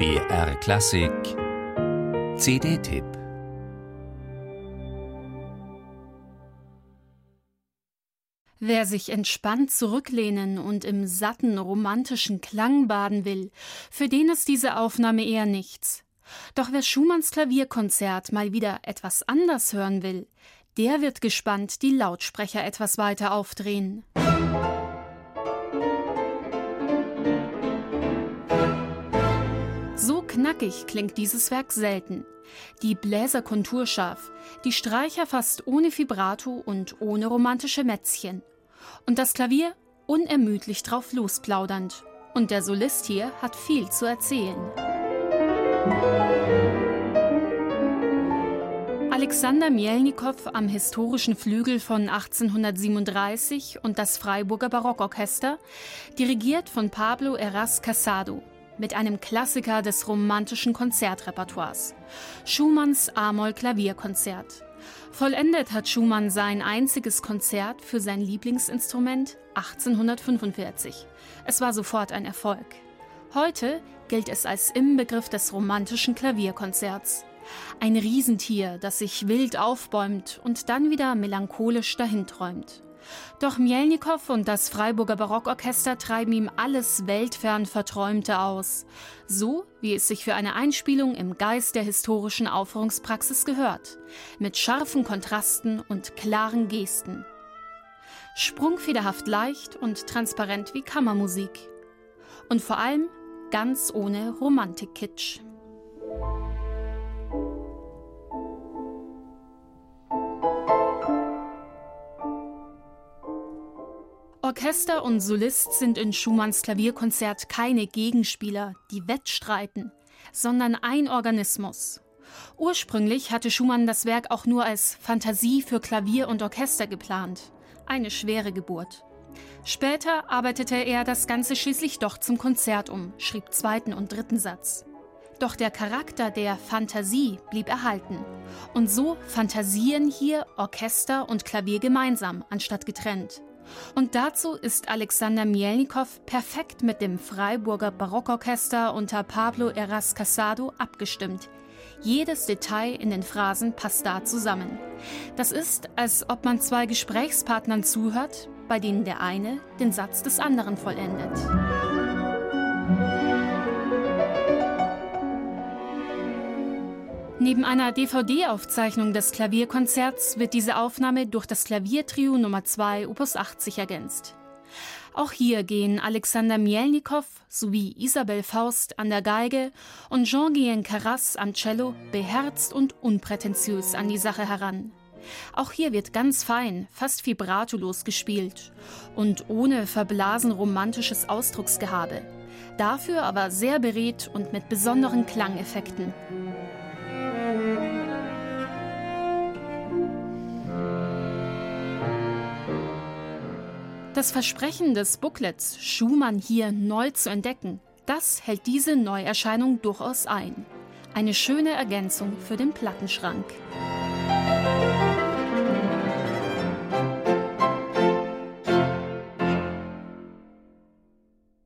BR Klassik CD-Tipp Wer sich entspannt zurücklehnen und im satten romantischen Klang baden will, für den ist diese Aufnahme eher nichts. Doch wer Schumanns Klavierkonzert mal wieder etwas anders hören will, der wird gespannt die Lautsprecher etwas weiter aufdrehen. So knackig klingt dieses Werk selten. Die Bläser konturscharf, die Streicher fast ohne Vibrato und ohne romantische Mätzchen. Und das Klavier unermüdlich drauf losplaudernd. Und der Solist hier hat viel zu erzählen. Alexander Mielnikow am historischen Flügel von 1837 und das Freiburger Barockorchester, dirigiert von Pablo Eras Casado, mit einem Klassiker des romantischen Konzertrepertoires, Schumanns A-Moll-Klavierkonzert. Vollendet hat Schumann sein einziges Konzert für sein Lieblingsinstrument 1845. Es war sofort ein Erfolg. Heute gilt es als Inbegriff des romantischen Klavierkonzerts. Ein Riesentier, das sich wild aufbäumt und dann wieder melancholisch dahinträumt. Doch Mielnikow und das Freiburger Barockorchester treiben ihm alles weltfern Verträumte aus. So, wie es sich für eine Einspielung im Geist der historischen Aufführungspraxis gehört. Mit scharfen Kontrasten und klaren Gesten. Sprungfederhaft leicht und transparent wie Kammermusik. Und vor allem ganz ohne Romantikkitsch. Orchester und Solist sind in Schumanns Klavierkonzert keine Gegenspieler, die wettstreiten, sondern ein Organismus. Ursprünglich hatte Schumann das Werk auch nur als Fantasie für Klavier und Orchester geplant. Eine schwere Geburt. Später arbeitete er das Ganze schließlich doch zum Konzert um, schrieb zweiten und dritten Satz. Doch der Charakter der Fantasie blieb erhalten. Und so fantasieren hier Orchester und Klavier gemeinsam, anstatt getrennt. Und dazu ist Alexander Mielnikow perfekt mit dem Freiburger Barockorchester unter Pablo Eras Casado abgestimmt. Jedes Detail in den Phrasen passt da zusammen. Das ist, als ob man zwei Gesprächspartnern zuhört, bei denen der eine den Satz des anderen vollendet. Neben einer DVD-Aufzeichnung des Klavierkonzerts wird diese Aufnahme durch das Klaviertrio Nummer 2 Opus 80 ergänzt. Auch hier gehen Alexander Mielnikow sowie Isabel Faust an der Geige und Jean-Guyen Carras am Cello beherzt und unprätentiös an die Sache heran. Auch hier wird ganz fein, fast vibratolos gespielt und ohne verblasen romantisches Ausdrucksgehabe. Dafür aber sehr beredt und mit besonderen Klangeffekten. Das Versprechen des Booklets, Schumann hier neu zu entdecken, das hält diese Neuerscheinung durchaus ein. Eine schöne Ergänzung für den Plattenschrank.